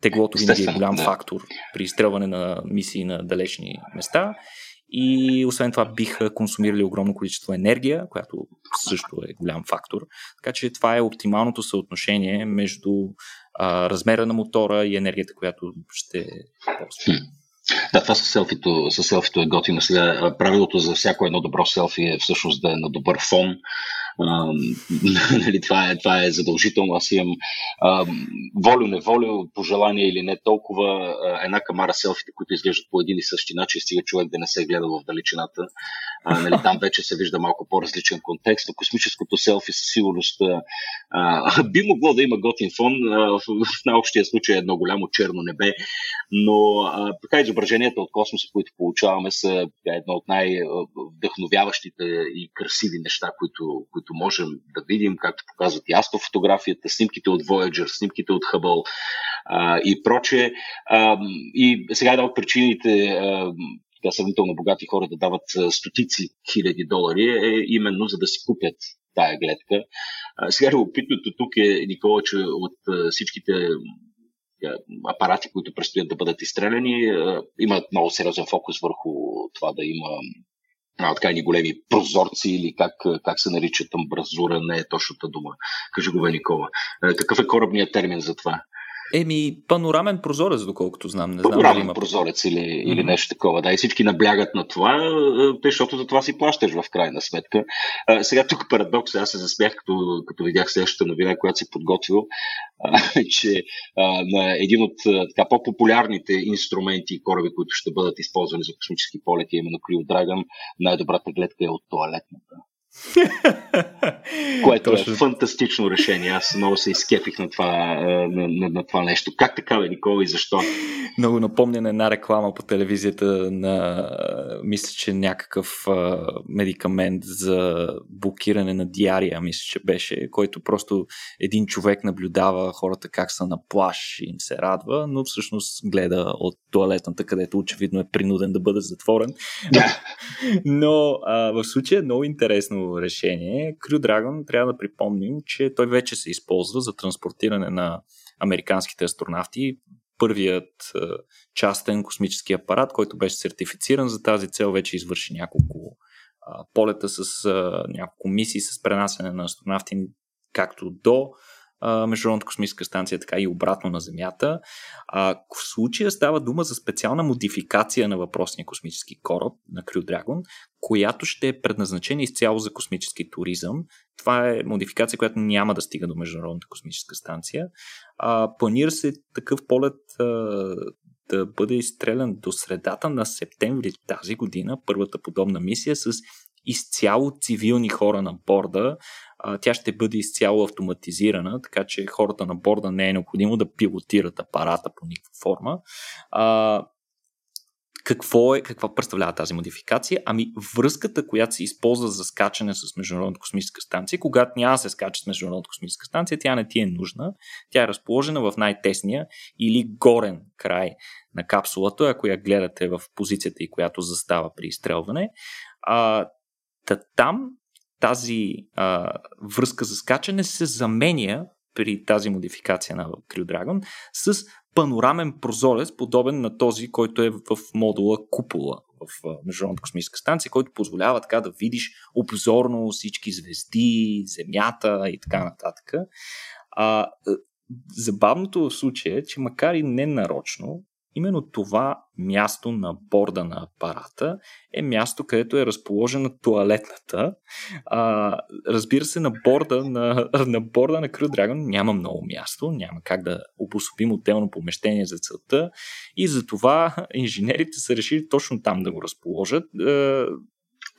теглото винаги е голям да. фактор при изстрелване на мисии на далечни места и освен това биха консумирали огромно количество енергия, която също е голям фактор. Така че това е оптималното съотношение между а, размера на мотора и енергията, която ще ползва. Да, това с селфито, с селфито е готино. Сега правилото за всяко едно добро селфи е всъщност да е на добър фон, а, [laughs] нали, това, е, това е задължително. Аз имам волю-неволю, пожелание или не толкова а, една камара селфите, които изглеждат по един и същи начин, стига човек да не се е гледа в далечината. А, нали, там вече се вижда малко по-различен контекст. космическото селфи със сигурност а, [laughs] би могло да има готин фон. А, в, в най-общия случай е едно голямо черно небе, но а, така изображенията от космоса, които получаваме, са едно от най-вдъхновяващите и красиви неща, които, които които можем да видим, както показват и астрофотографията, снимките от Voyager, снимките от Hubble а, и прочее. А, и сега една от причините а, сравнително богати хора да дават стотици хиляди долари е именно за да си купят тая гледка. А, сега любопитното тук е, Никола, че от а, всичките апарати, които предстоят да бъдат изстреляни, имат много сериозен фокус върху това да има а, така ни големи прозорци или как, как се нарича амбразура, не е точната дума. Кажи го, Никола. Какъв е корабният термин за това? Еми, панорамен прозорец, доколкото знам. Не панорамен знам има... прозорец или, mm-hmm. или нещо такова. Да, и всички наблягат на това, защото за това си плащаш в крайна сметка. А, сега тук парадокс, аз се засмях, като, като видях следващата новина, която си подготвил, а, [laughs] че а, на един от така, по-популярните инструменти и кораби, които ще бъдат използвани за космически полети, именно Crew Dragon, най-добрата гледка е от туалетната. Което е Точно. е фантастично решение. Аз много се изкепих на това, на, на, на това нещо. Как така, бе, Никола, и защо? Много напомня на една реклама по телевизията на, мисля, че някакъв а, медикамент за блокиране на диария, мисля, че беше, който просто един човек наблюдава хората как са на плаш и им се радва, но всъщност гледа от туалетната, където очевидно е принуден да бъде затворен. Да. [laughs] но а, в случая е много интересно решение. Crew Dragon трябва да припомним, че той вече се използва за транспортиране на американските астронавти. Първият частен космически апарат, който беше сертифициран за тази цел, вече извърши няколко полета с няколко мисии с пренасене на астронавти както до Международната космическа станция, така и обратно на Земята. А, в случая става дума за специална модификация на въпросния космически кораб на Crew Dragon, която ще е предназначена изцяло за космически туризъм. Това е модификация, която няма да стига до Международната космическа станция. А, планира се такъв полет а, да бъде изстрелян до средата на септември тази година, първата подобна мисия с изцяло цивилни хора на борда. Тя ще бъде изцяло автоматизирана, така че хората на борда не е необходимо да пилотират апарата по никаква форма. Какво е, каква представлява тази модификация? Ами връзката, която се използва за скачане с Международната космическа станция, когато няма да се скача с Международната космическа станция, тя не ти е нужна. Тя е разположена в най-тесния или горен край на капсулата, ако я гледате в позицията и която застава при изстрелване. А, Та там тази а, връзка за скачане се заменя при тази модификация на Crew Dragon с панорамен прозорец, подобен на този, който е в модула Купола в Международната космическа станция, който позволява така да видиш обзорно всички звезди, Земята и така нататък. А, забавното в случая е, че макар и ненарочно, именно това място на борда на апарата е място, където е разположена туалетната. А, разбира се, на борда на, на борда на Crew Dragon няма много място, няма как да обособим отделно помещение за целта и затова инженерите са решили точно там да го разположат.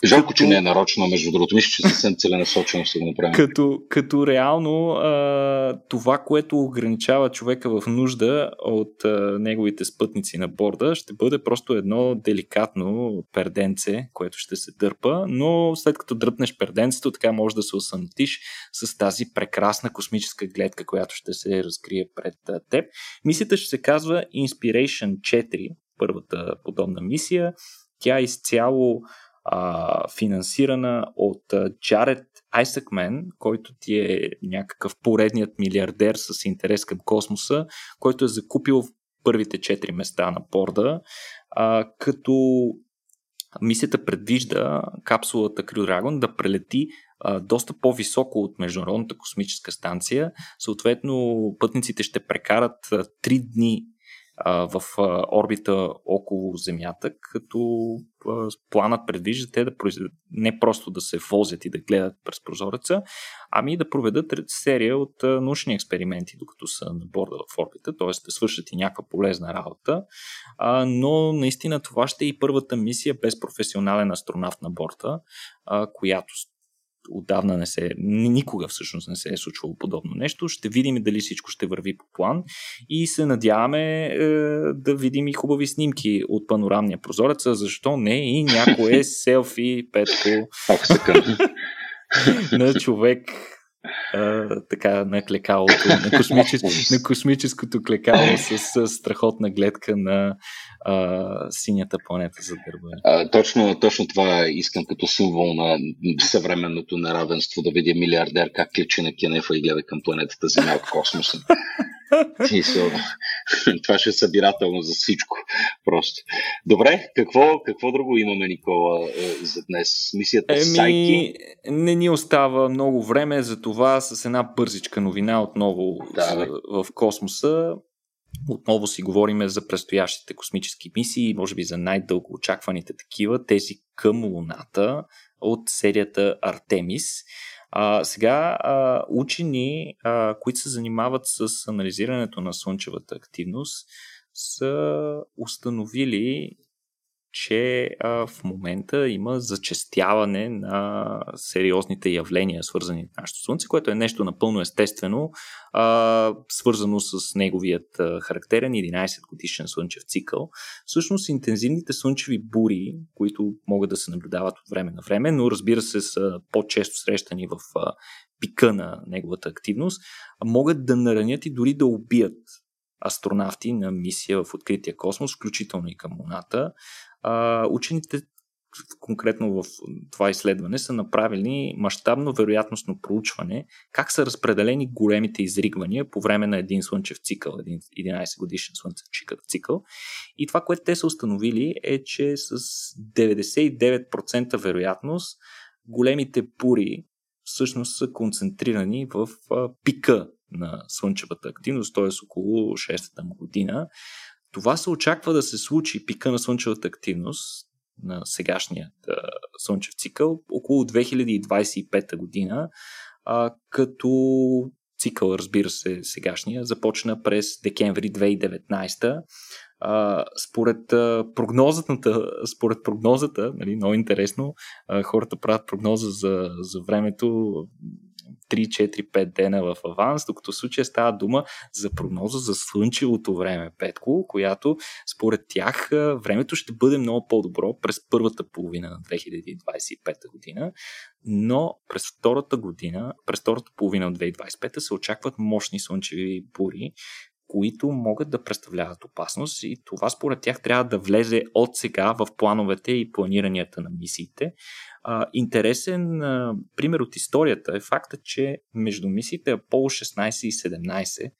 Жалко, като, че не е нарочно, между другото. Мисля, че съвсем целенасочено се го направим. Като, като реално а, това, което ограничава човека в нужда от а, неговите спътници на борда, ще бъде просто едно деликатно перденце, което ще се дърпа, но след като дръпнеш перденцето, така може да се осънтиш с тази прекрасна космическа гледка, която ще се разкрие пред а, теб. Мисията ще се казва Inspiration 4, първата подобна мисия. Тя изцяло финансирана от Джаред Айсъкмен, който ти е някакъв поредният милиардер с интерес към космоса, който е закупил първите четири места на борда, а, като мисията предвижда капсулата Crew Dragon да прелети а, доста по-високо от Международната космическа станция. Съответно, пътниците ще прекарат три дни в орбита около Земята, като планът предвижда те да произведат, не просто да се возят и да гледат през прозореца, ами да проведат серия от научни експерименти, докато са на борда в орбита, т.е. да свършат и някаква полезна работа. Но наистина това ще е и първата мисия без професионален астронавт на борта, която отдавна не се, никога всъщност не се е случвало подобно нещо. Ще видим дали всичко ще върви по план. И се надяваме е, да видим и хубави снимки от панорамния прозорец, защо не и някое [laughs] селфи, петко. [laughs] На човек така на клекалото, на, космичес, на космическото клекало с, с страхотна гледка на а, синята планета за гърба. А, точно, точно това искам като символ на съвременното неравенство, да видя милиардер как кличи на Кенефа и гледа към планетата Земя от космоса. [laughs] [laughs] това ще е събирателно за всичко. Просто. Добре, какво, какво друго имаме, Никола, е, за днес? Мисията Еми, Сайки? Не ни остава много време, за това с една бързичка новина отново да, в космоса. Отново си говориме за предстоящите космически мисии, може би за най-дълго очакваните такива, тези към Луната от серията Артемис. А, сега а, учени, а, които се занимават с анализирането на слънчевата активност, са установили че а, в момента има зачестяване на сериозните явления, свързани с нашето Слънце, което е нещо напълно естествено, а, свързано с неговият а, характерен 11 годишен слънчев цикъл. Всъщност интензивните слънчеви бури, които могат да се наблюдават от време на време, но разбира се са по-често срещани в а, пика на неговата активност, могат да наранят и дори да убият астронавти на мисия в открития космос, включително и към Луната а, учените конкретно в това изследване са направили мащабно вероятностно проучване как са разпределени големите изригвания по време на един слънчев цикъл, един 11 годишен слънчев цикъл. И това, което те са установили е, че с 99% вероятност големите бури всъщност са концентрирани в пика на слънчевата активност, т.е. около 6-та година. Това се очаква да се случи, пика на слънчевата активност на сегашният слънчев цикъл, около 2025 година, а, като цикъл, разбира се, сегашния, започна през декември 2019. А, според, а, прогнозата, според прогнозата, нали, много интересно, а, хората правят прогноза за, за времето 3-4-5 дена в аванс, докато в случая става дума за прогноза за слънчевото време, Петко, която според тях времето ще бъде много по-добро през първата половина на 2025 година, но през втората година, през втората половина от 2025 се очакват мощни слънчеви бури, които могат да представляват опасност и това според тях трябва да влезе от сега в плановете и планиранията на мисиите. А, интересен а, пример от историята е факта, че между мисиите Apollo 16 и 17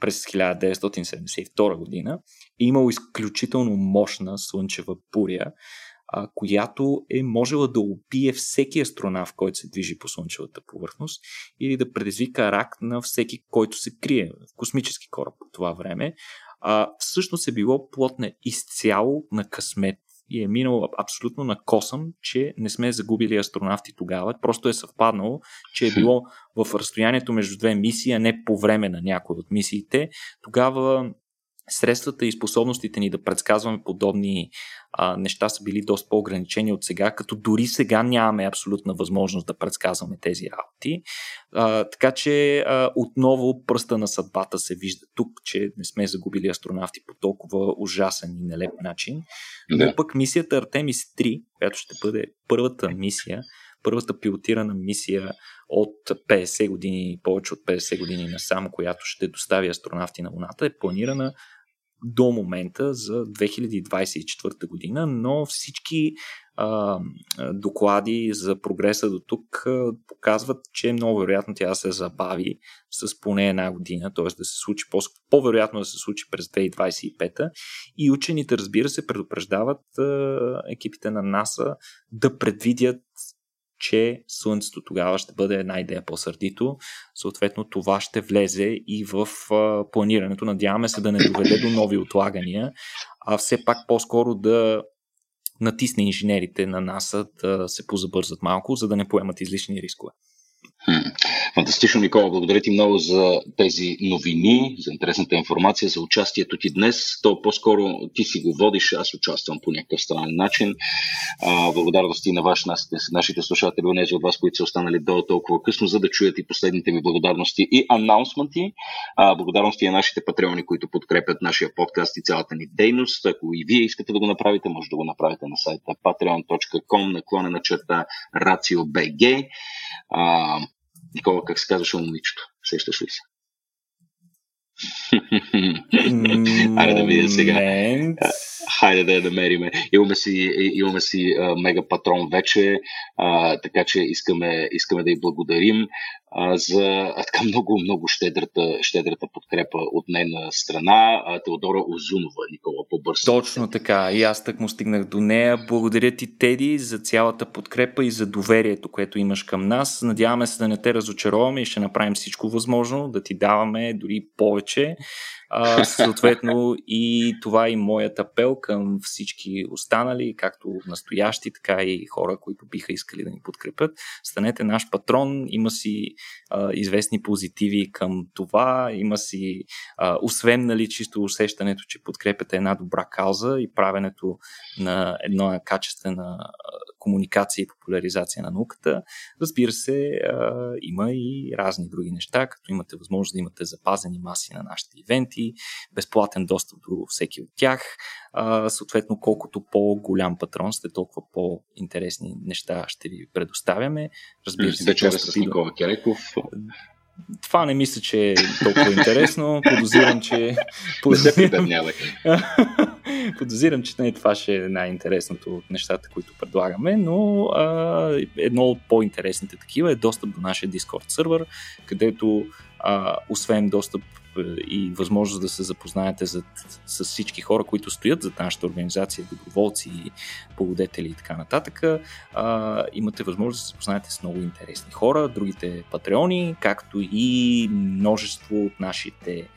през 1972 година е имало изключително мощна слънчева буря, а, която е можела да убие всеки астронавт, който се движи по слънчевата повърхност или да предизвика рак на всеки, който се крие в космически кораб по това време. А, всъщност е било плотна изцяло на късмет и е минал абсолютно на косъм, че не сме загубили астронавти тогава. Просто е съвпаднало, че е било в разстоянието между две мисии, а не по време на някои от мисиите. Тогава средствата и способностите ни да предсказваме подобни а, неща са били доста по-ограничени от сега, като дори сега нямаме абсолютна възможност да предсказваме тези работи. А, така че а, отново пръста на съдбата се вижда тук, че не сме загубили астронавти по толкова ужасен и нелеп начин. Но пък мисията Артемис 3, която ще бъде първата мисия, първата пилотирана мисия от 50 години, повече от 50 години насам, която ще достави астронавти на Луната, е планирана до момента за 2024 година, но всички а, доклади за прогреса до тук показват, че е много вероятно тя да се забави с поне една година, т.е. да се случи по- по-вероятно да се случи през 2025 и учените, разбира се, предупреждават а, екипите на НАСА да предвидят че Слънцето тогава ще бъде една идея по-сърдито. Съответно, това ще влезе и в планирането. Надяваме се да не доведе до нови отлагания, а все пак по-скоро да натисне инженерите на НАСА да се позабързат малко, за да не поемат излишни рискове. Фантастично, Никола. Благодаря ти много за тези новини, за интересната информация, за участието ти днес. То по-скоро ти си го водиш, аз участвам по някакъв странен начин. А, благодарности на ваш, нашите, слушатели, онези от вас, които са останали до толкова късно, за да чуят и последните ми благодарности и анаунсменти. А, благодарности на нашите патреони, които подкрепят нашия подкаст и цялата ни дейност. Ако и вие искате да го направите, може да го направите на сайта patreon.com наклонена черта RACIO.BG. Никола, как се казваше момичето? Сещаш ли се? Хайде да видим сега. Хайде да я намериме. Имаме си, имаме си а, мега патрон вече, а, така че искаме, искаме да й благодарим за така много, много щедрата, щедрата подкрепа от нейна страна. Теодора Озунова, Никола, по-бързо. Точно така. И аз так му стигнах до нея. Благодаря ти, Теди, за цялата подкрепа и за доверието, което имаш към нас. Надяваме се да не те разочароваме и ще направим всичко възможно, да ти даваме дори повече. Съответно и това е моят апел към всички останали, както настоящи, така и хора, които биха искали да ни подкрепят. Станете наш патрон, има си а, известни позитиви към това, има си, а, освен нали, чисто усещането, че подкрепяте една добра кауза и правенето на една качествена комуникация и популяризация на науката. Разбира се, а, има и разни други неща, като имате възможност да имате запазени маси на нашите ивенти, безплатен достъп до всеки от тях. А, съответно, колкото по-голям патрон сте, толкова по-интересни неща ще ви предоставяме. Разбира се, вечера с Никола Кереков това не мисля, че е толкова интересно. Подозирам, че... Подозирам, [laughs] Подозирам че не това ще е най-интересното от нещата, които предлагаме, но а, едно от по-интересните такива е достъп до нашия Discord сервер, където а, освен достъп и възможност да се запознаете за, с всички хора, които стоят за нашата организация, доброволци, благодетели и така нататък, а, имате възможност да се запознаете с много интересни хора, другите патреони, както и множество от нашите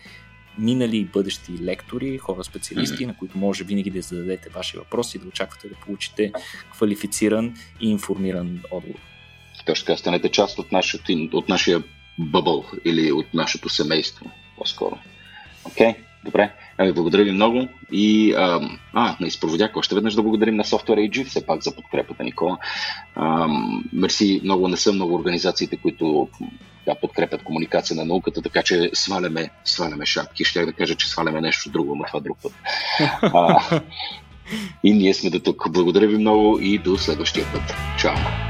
минали и бъдещи лектори, хора специалисти, mm-hmm. на които може винаги да зададете ваши въпроси и да очаквате да получите квалифициран и информиран отговор. Точно така, станете част от, нашото, от нашия бъбъл или от нашето семейство, по-скоро. Окей, okay, добре. Ами, благодаря ви много и а, а на изпроводяк още веднъж да благодарим на Software AG все пак за подкрепата, Никола. А, мерси, много не са много организациите, които да, подкрепят комуникация на науката, така че сваляме, сваляме шапки. Ще да кажа, че сваляме нещо друго, но това друг път. А, [laughs] и ние сме до тук. Благодаря ви много и до следващия път. Чао!